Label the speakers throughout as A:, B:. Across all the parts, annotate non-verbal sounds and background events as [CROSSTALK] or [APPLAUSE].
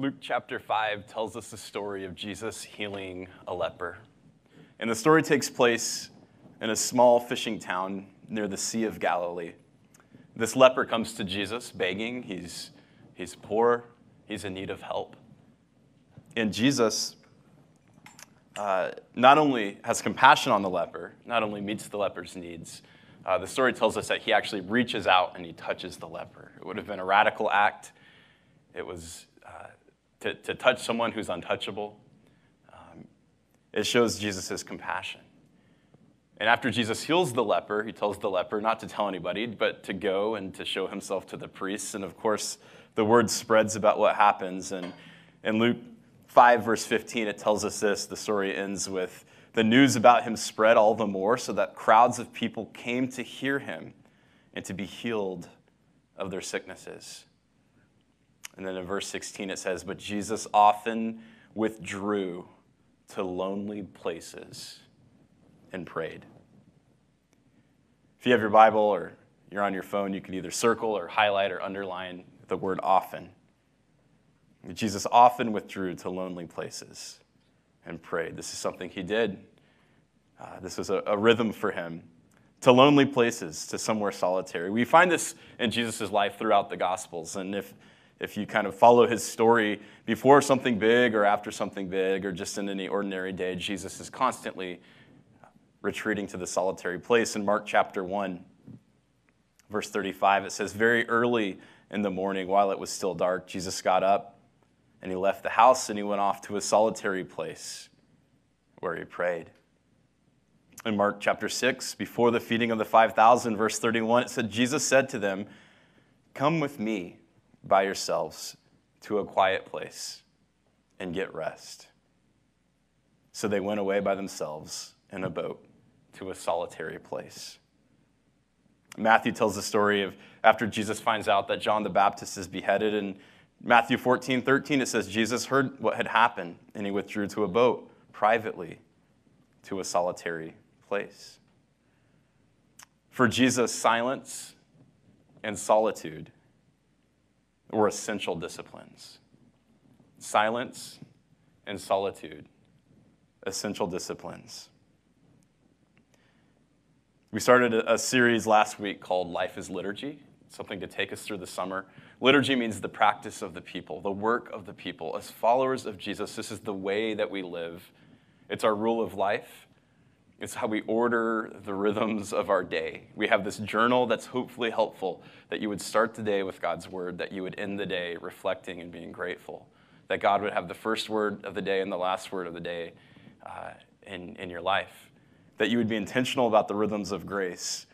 A: Luke chapter 5 tells us the story of Jesus healing a leper. And the story takes place in a small fishing town near the Sea of Galilee. This leper comes to Jesus begging. He's, he's poor, he's in need of help. And Jesus uh, not only has compassion on the leper, not only meets the leper's needs, uh, the story tells us that he actually reaches out and he touches the leper. It would have been a radical act. It was to, to touch someone who's untouchable. Um, it shows Jesus' compassion. And after Jesus heals the leper, he tells the leper not to tell anybody, but to go and to show himself to the priests. And of course, the word spreads about what happens. And in Luke 5, verse 15, it tells us this. The story ends with the news about him spread all the more, so that crowds of people came to hear him and to be healed of their sicknesses. And then in verse 16, it says, But Jesus often withdrew to lonely places and prayed. If you have your Bible or you're on your phone, you can either circle or highlight or underline the word often. Jesus often withdrew to lonely places and prayed. This is something he did. Uh, this was a, a, rhythm for him to lonely places, to somewhere solitary. We find this in Jesus' life throughout the Gospels. And if, if you kind of follow his story before something big or after something big or just in any ordinary day, Jesus is constantly retreating to the solitary place. In Mark chapter 1, verse 35, it says, Very early in the morning, while it was still dark, Jesus got up and he left the house and he went off to a solitary place where he prayed. In Mark chapter 6, before the feeding of the 5,000, verse 31, it said, Jesus said to them, Come with me by yourselves to a quiet place and get rest. So they went away by themselves in a boat to a solitary place. Matthew tells the story of after Jesus finds out that John the Baptist is beheaded. In Matthew 14, 13, it says, Jesus heard what had happened, and he withdrew to a boat privately to a solitary place. For Jesus, silence and solitude were essential disciplines. Silence and solitude, essential disciplines. We started a series last week called Life is Liturgy, something to take us through the summer. Liturgy means the practice of the people, the work of the people. As followers of Jesus, this is the way that we live. It's our rule of life. It's how we order the rhythms of our day. We have this journal that's hopefully helpful that you would start the day with God's word, that you would end the day reflecting and being grateful, that God would have the first word of the day and the last word of the day uh, in, in your life that you would be intentional about the rhythms of grace.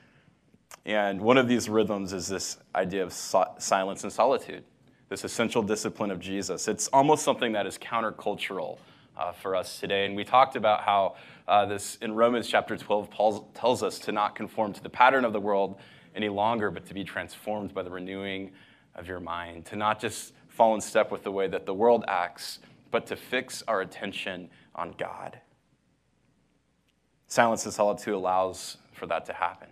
A: And one of these rhythms is this idea of so- silence and solitude, this essential discipline of Jesus. It's almost something that is countercultural uh, for us today. And we talked about how uh, this in Romans chapter 12, Paul tells us to not conform to the pattern of the world any longer, but to be transformed by the renewing of your mind, to not just fall in step with the way that the world acts, but to fix our attention on God. Silence and solitude allows for that to happen.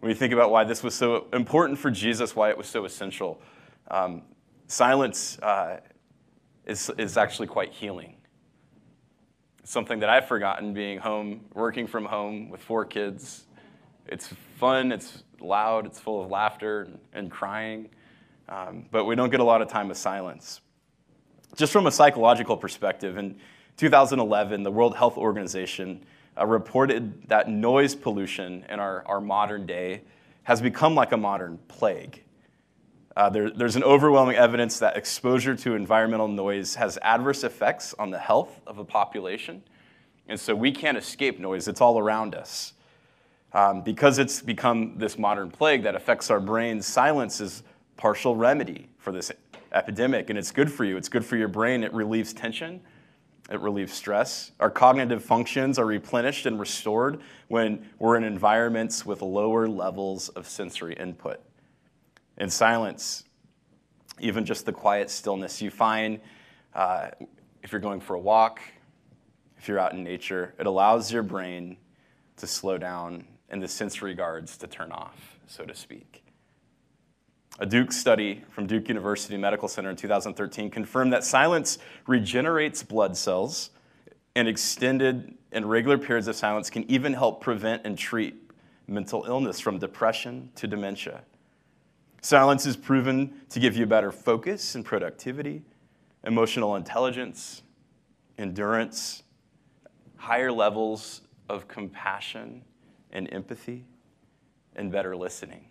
A: When you think about why this was so important for Jesus, why it was so essential, um, silence uh, is, is actually quite healing. Something that I've forgotten being home, working from home with four kids. It's fun, it's loud, it's full of laughter and, crying, um, but we don't get a lot of time of silence. Just from a psychological perspective, in 2011, the World Health Organization uh, reported that noise pollution in our, our modern day has become like a modern plague. Uh, there, there's an overwhelming evidence that exposure to environmental noise has adverse effects on the health of a population. And so we can't escape noise, it's all around us. Um, because it's become this modern plague that affects our brains, silence is partial remedy for this epidemic, and it's good for you. It's good for your brain. It relieves tension, it relieves stress. Our cognitive functions are replenished and restored when we're in environments with lower levels of sensory input. In silence, even just the quiet stillness you find uh, if you're going for a walk, if you're out in nature, it allows your brain to slow down and the sensory guards to turn off, so to speak. A Duke study from Duke University Medical Center in 2013 confirmed that silence regenerates blood cells, and extended and regular periods of silence can even help prevent and treat mental illness from depression to dementia. Silence is proven to give you better focus and productivity, emotional intelligence, endurance, higher levels of compassion and empathy, and better listening.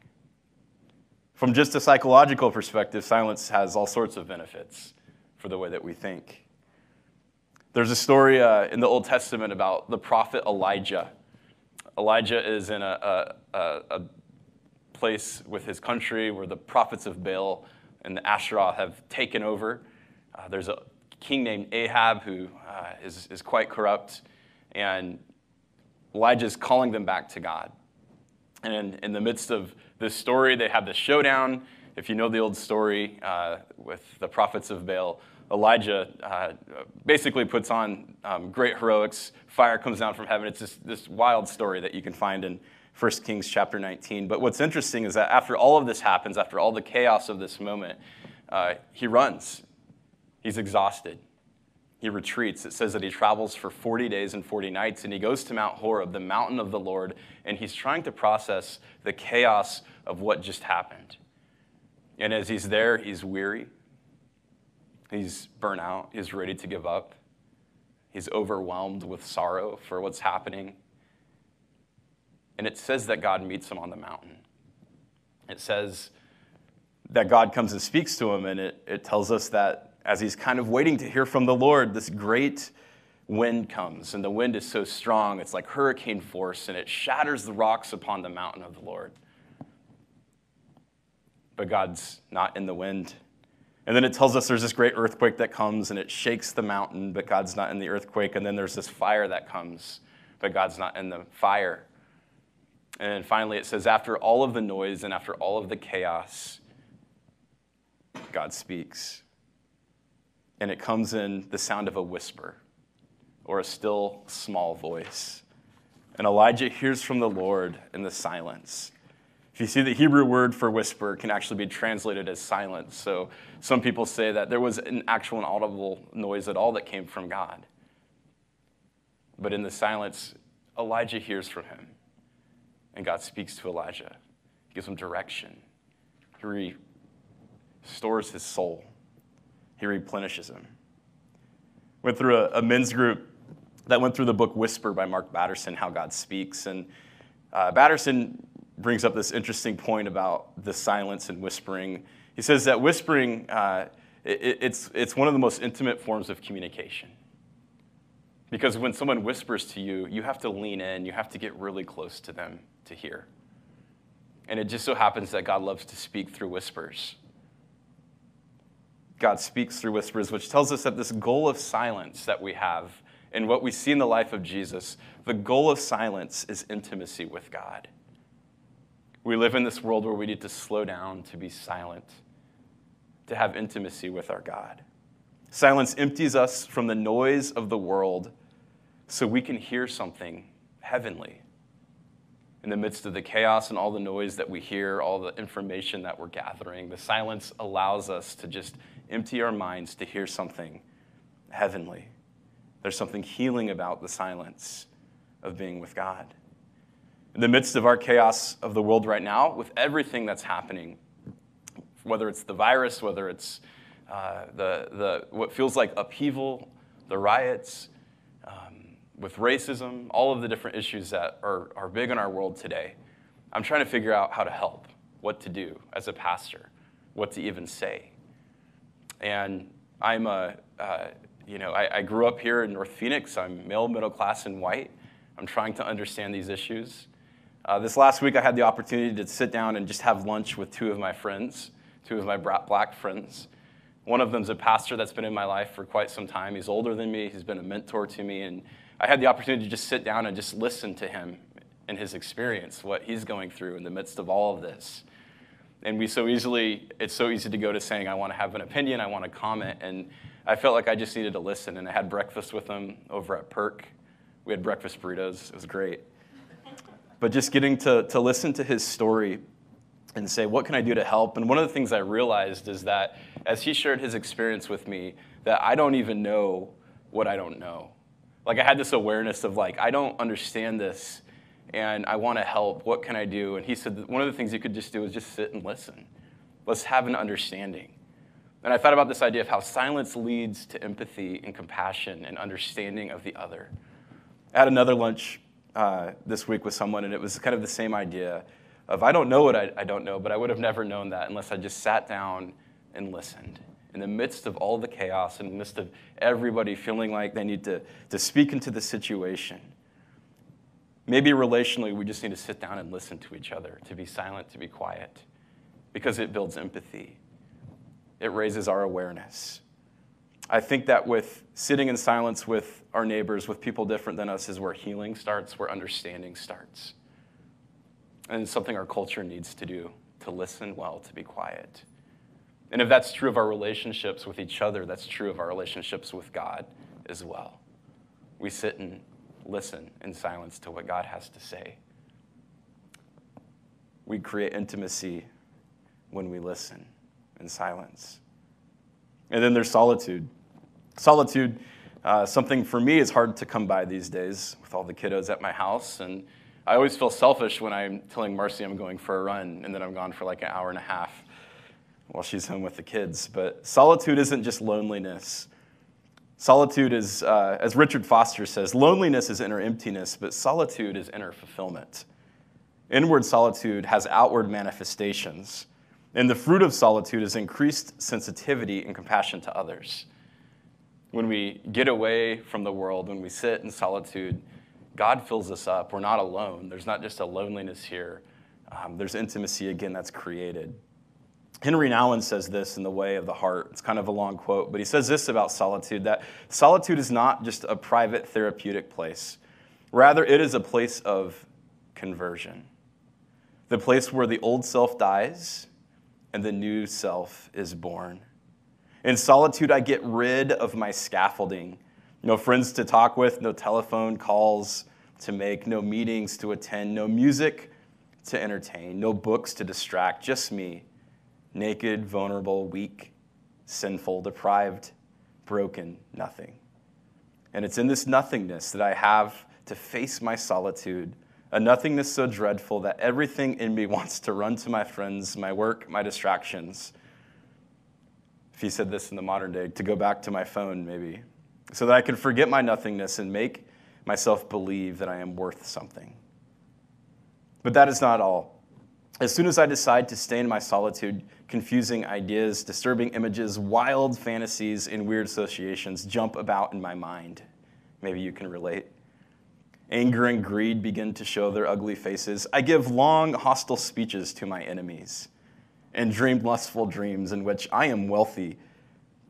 A: From just a psychological perspective, silence has all sorts of benefits for the way that we think. There's a story uh, in the Old Testament about the prophet Elijah. Elijah is in a, a, a, place with his country where the prophets of Baal and the Asherah have taken over. Uh, there's a king named Ahab who uh, is is, quite corrupt, and Elijah's calling them back to God. And in the midst of this story, they have this showdown. If you know the old story uh, with the prophets of Baal, Elijah uh, basically puts on um, great heroics. Fire comes down from heaven. It's this, this wild story that you can find in 1 Kings chapter 19. But what's interesting is that after all of this happens, after all the chaos of this moment, uh, he runs. He's exhausted. He retreats. It says that he travels for 40 days and 40 nights, and he goes to Mount Horeb, the mountain of the Lord, and he's trying to process the chaos of what just happened. And as he's there, he's weary. He's burnt out. He's ready to give up. He's overwhelmed with sorrow for what's happening. And it says that God meets him on the mountain. It says that God comes and speaks to him, and it, it tells us that as he's kind of waiting to hear from the Lord, this great wind comes, and the wind is so strong, it's like hurricane force, and it shatters the rocks upon the mountain of the Lord. But God's not in the wind. And then it tells us there's this great earthquake that comes and it shakes the mountain, but God's not in the earthquake. And then there's this fire that comes, but God's not in the fire. And finally it says, after all of the noise and after all of the chaos, God speaks. And it comes in the sound of a whisper or a still small voice. And Elijah hears from the Lord in the silence. If you see, the Hebrew word for whisper can actually be translated as silence. So some people say that there was an actual and audible noise at all that came from God. But in the silence, Elijah hears from him. And God speaks to Elijah, he gives him direction, he restores his soul, he replenishes him. Went through a, a men's group that went through the book Whisper by Mark Batterson, How God Speaks. And uh, Batterson brings up this interesting point about the silence and whispering. He says that whispering, uh, it, it's, it's one of the most intimate forms of communication. Because when someone whispers to you, you have to lean in, you have to get really close to them to hear. And it just so happens that God loves to speak through whispers. God speaks through whispers, which tells us that this goal of silence that we have and what we see in the life of Jesus, the goal of silence is intimacy with God. We live in this world where we need to slow down, to be silent, to have intimacy with our God. Silence empties us from the noise of the world so we can hear something heavenly. In the midst of the chaos and all the noise that we hear, all the information that we're gathering, the silence allows us to just empty our minds to hear something heavenly. There's something healing about the silence of being with God in the midst of our chaos of the world right now, with everything that's happening, whether it's the virus, whether it's uh, the, the, what feels like upheaval, the riots, with racism, all of the different issues that are, are big in our world today, I'm trying to figure out how to help, what to do as a pastor, what to even say. And I'm a, uh, you know, I, I grew up here in North Phoenix. I'm male, middle class, and white. I'm trying to understand these issues. Uh, this last week, I had the opportunity to sit down and just have lunch with two of my friends, two of my black friends. One of them's a pastor that's been in my life for quite some time. He's older than me, he's been a mentor to me, and I had the opportunity to just sit down and just listen to him and his experience, what he's going through in the midst of all of this. And we so easily, it's so easy to go to saying, I want to have an opinion, I want to comment, and I felt like I just needed to listen. And I had breakfast with him over at Perk. We had breakfast burritos, it was great. But just getting to, to listen to his story and say, What can I do to help? And one of the things I realized is that as he shared his experience with me, that I don't even know what I don't know. Like I had this awareness of like, I don't understand this and I want to help. What can I do? And he said one of the things you could just do is just sit and listen. Let's have an understanding. And I thought about this idea of how silence leads to empathy and compassion and understanding of the other. I had another lunch uh, this week with someone, and it was kind of the same idea of I don't know what I, I don't know, but I would have never known that unless I just sat down and listened. In the midst of all the chaos, in the midst of everybody feeling like they need to, to speak into the situation, maybe relationally, we just need to sit down and listen to each other, to be silent, to be quiet, because it builds empathy. It raises our awareness. I think that with sitting in silence with our neighbors, with people different than us, is where healing starts, where understanding starts. And it's something our culture needs to do to listen well, to be quiet. And if that's true of our relationships with each other, that's true of our relationships with God as well. We sit and listen in silence to what God has to say. We create intimacy when we listen in silence. And then there's solitude. Solitude, uh, something for me is hard to come by these days with all the kiddos at my house. And I always feel selfish when I'm telling Marcy I'm going for a run and then I'm gone for like an hour and a half while she's home with the kids. But solitude isn't just loneliness. Solitude is, uh, as Richard Foster says, loneliness is inner emptiness, but solitude is inner fulfillment. Inward solitude has outward manifestations. And the fruit of solitude is increased sensitivity and compassion to others. When we get away from the world, when we sit in solitude, God fills us up. We're not alone. There's not just a loneliness here, um, there's intimacy again that's created. Henri Nouwen says this in The Way of the Heart. It's kind of a long quote, but he says this about solitude that solitude is not just a private therapeutic place, rather, it is a place of conversion. The place where the old self dies and the new self is born. In solitude, I get rid of my scaffolding. No friends to talk with, no telephone calls to make, no meetings to attend, no music to entertain, no books to distract, just me, naked, vulnerable, weak, sinful, deprived, broken, nothing. And it's in this nothingness that I have to face my solitude a nothingness so dreadful that everything in me [LAUGHS] wants to run to my friends, my work, my distractions. If he said this in the modern day, to go back to my phone, maybe, so that I can forget my nothingness and make myself believe that I am worth something. But that is not all. As soon as I decide to stay in my solitude, confusing ideas, disturbing images, wild fantasies, and weird associations jump about in my mind. Maybe you can relate. Anger and greed begin to show their ugly faces. I give long, hostile speeches to my enemies and dream lustful dreams in which I am wealthy,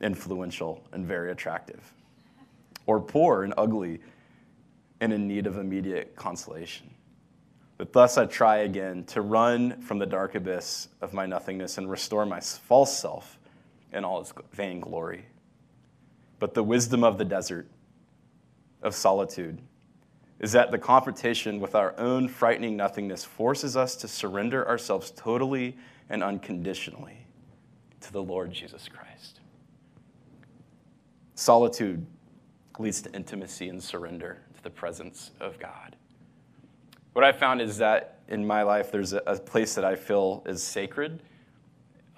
A: influential, and very attractive, or poor and ugly and in need of immediate consolation. But thus I try again to run from the dark abyss of my nothingness and restore my false self in all its vain glory. But the wisdom of the desert, of solitude, is that the confrontation with our own frightening nothingness forces us to surrender ourselves totally and unconditionally to the Lord Jesus Christ. Solitude leads to intimacy and surrender to the presence of God. What I found is that in my life, there's a, a place that I feel is sacred,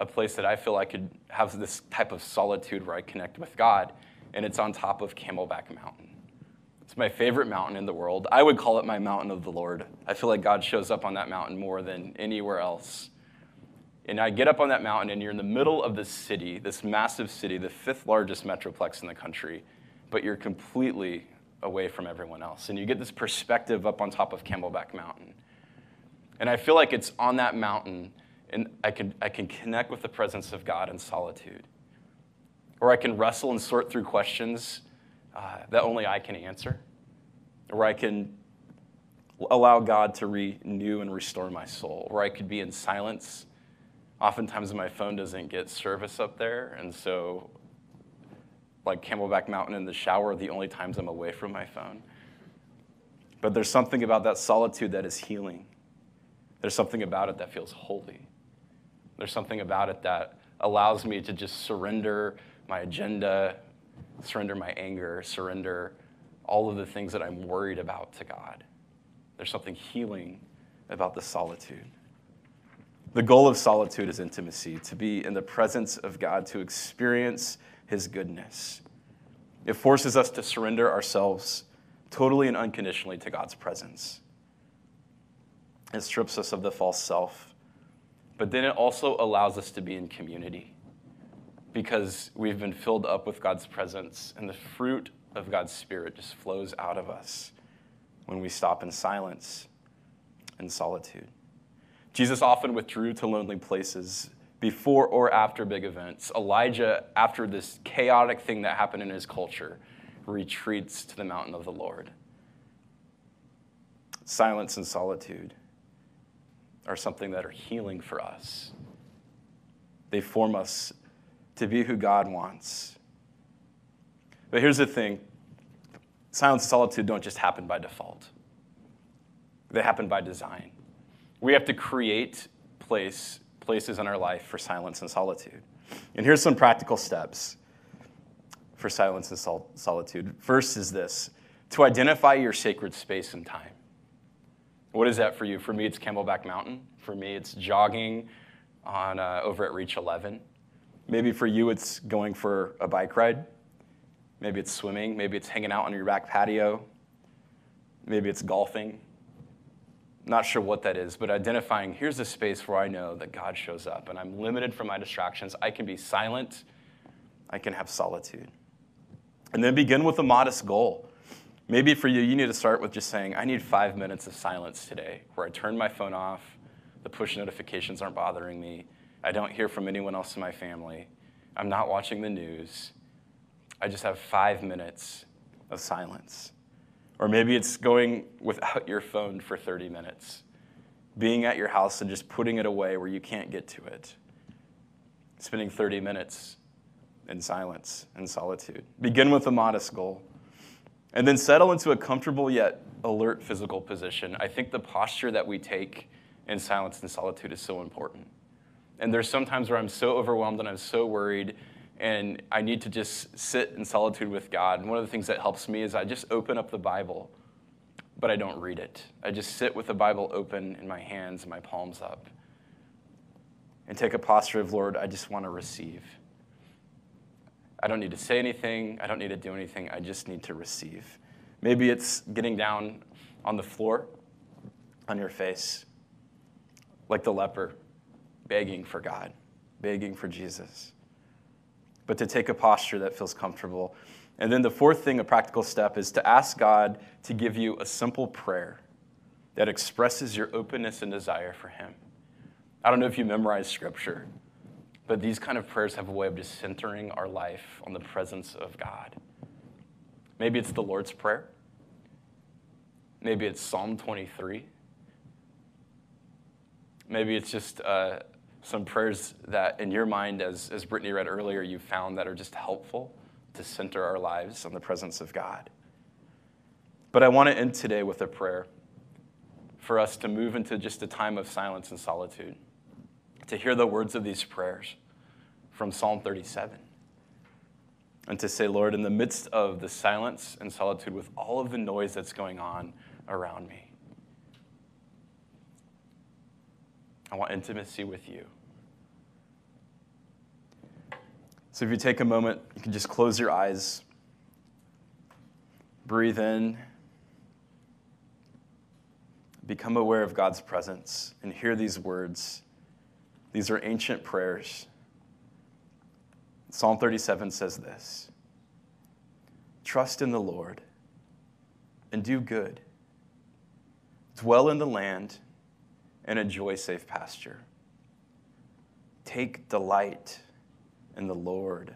A: a place that I feel I could have this type of solitude where I connect with God, and it's on top of Camelback Mountain. It's my favorite mountain in the world. I would call it my mountain of the Lord. I feel like God shows up on that mountain more than anywhere else. And I get up on that mountain, and you're in the middle of this city, this massive city, the fifth largest metroplex in the country, but you're completely away from everyone else. And you get this perspective up on top of Camelback Mountain. And I feel like it's on that mountain, and I can, I can connect with the presence of God in solitude. Or I can wrestle and sort through questions uh, that only I can answer, Or I can allow God to renew and restore my soul, Or I could be in silence. Oftentimes, my phone doesn't get service up there, and so, like Camelback Mountain in the shower, the only times I'm away from my phone. But there's something about that solitude that is healing. There's something about it that feels holy. There's something about it that allows me to just surrender my agenda, surrender my anger, surrender all of the things that I'm worried about to God. There's something healing about the solitude. The goal of solitude is intimacy, to be in the presence of God, to experience His goodness. It forces us to surrender ourselves totally and unconditionally to God's presence. It strips us of the false self. But then it also allows us to be in community because we've been filled up with God's presence, and the fruit of God's Spirit just flows out of us when we stop in silence and solitude. Jesus often withdrew to lonely places before or after big events. Elijah, after this chaotic thing that happened in his culture, retreats to the mountain of the Lord. Silence and solitude are something that are healing for us. They form us to be who God wants. But here's the thing silence and solitude don't just happen by default, they happen by design. We have to create place, places in our life for silence and solitude. And here's some practical steps for silence and sol- solitude. First is this to identify your sacred space and time. What is that for you? For me, it's Camelback Mountain. For me, it's jogging on, uh, over at Reach 11. Maybe for you, it's going for a bike ride. Maybe it's swimming. Maybe it's hanging out on your back patio. Maybe it's golfing. Not sure what that is, but identifying here's a space where I know that God shows up and I'm limited from my distractions. I can be silent, I can have solitude. And then begin with a modest goal. Maybe for you, you need to start with just saying, I need five minutes of silence today, where I turn my phone off, the push notifications aren't bothering me, I don't hear from anyone else in my family, I'm not watching the news. I just have five minutes of silence. Or maybe it's going without your phone for 30 minutes, being at your house and just putting it away where you can't get to it, spending 30 minutes in silence and solitude. Begin with a modest goal. And then settle into a comfortable yet alert physical position. I think the posture that we take in silence and solitude is so important. And there's sometimes where I'm so overwhelmed and I'm so worried and I need to just sit in solitude with God. And one of the things that helps me is I just open up the Bible, but I don't read it. I just sit with the Bible open in my hands, my palms up, and take a posture of, Lord, I just want to receive. I don't need to say anything. I don't need to do anything. I just need to receive. Maybe it's getting down on the floor on your face, like the leper, begging for God, begging for Jesus. But to take a posture that feels comfortable. And then the fourth thing, a practical step, is to ask God to give you a simple prayer that expresses your openness and desire for Him. I don't know if you memorize scripture, but these kind of prayers have a way of just centering our life on the presence of God. Maybe it's the Lord's Prayer. Maybe it's Psalm 23. Maybe it's just uh, some prayers that, in your mind, as, as Brittany read earlier, you found that are just helpful to center our lives on the presence of God. But I want to end today with a prayer for us to move into just a time of silence and solitude to hear the words of these prayers from Psalm 37. And to say, Lord, in the midst of the silence and solitude, with all of the noise that's going on around me, I want intimacy with you. So if you take a moment, you can just close your eyes, breathe in, become aware of God's presence, and hear these words these are ancient prayers. Psalm 37 says this Trust in the Lord and do good, dwell in the land and enjoy safe pasture. Take delight in the Lord,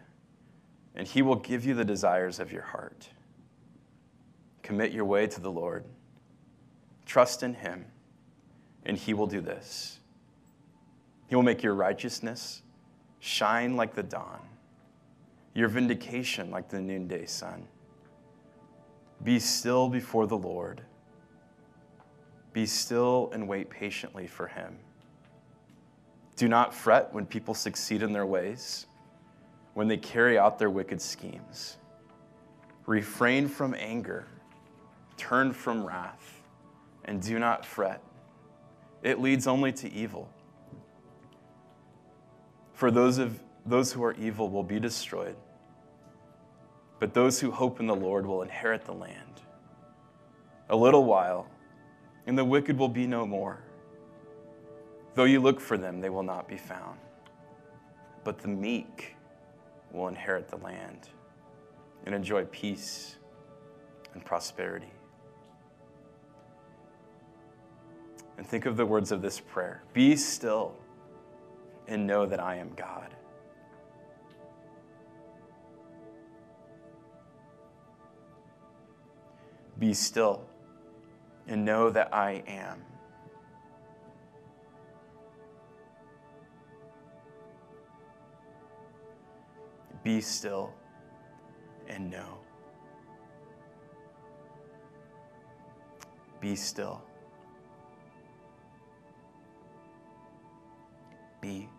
A: and he will give you the desires of your heart. Commit your way to the Lord, trust in him, and he will do this he will make your righteousness shine like the dawn, your vindication like the noonday sun. Be still before the Lord. Be still and wait patiently for him. Do not fret when people succeed in their ways, when they carry out their wicked schemes. Refrain from anger, turn from wrath, and do not fret. It leads only to evil. For those, of, those who are evil will be destroyed, but those who hope in the Lord will inherit the land. A little while, and the wicked will be no more. Though you look for them, they will not be found. But the meek will inherit the land and enjoy peace and prosperity. And think of the words of this prayer Be still and know that I am God. Be still and know that I am. Be still and know. Be still. Be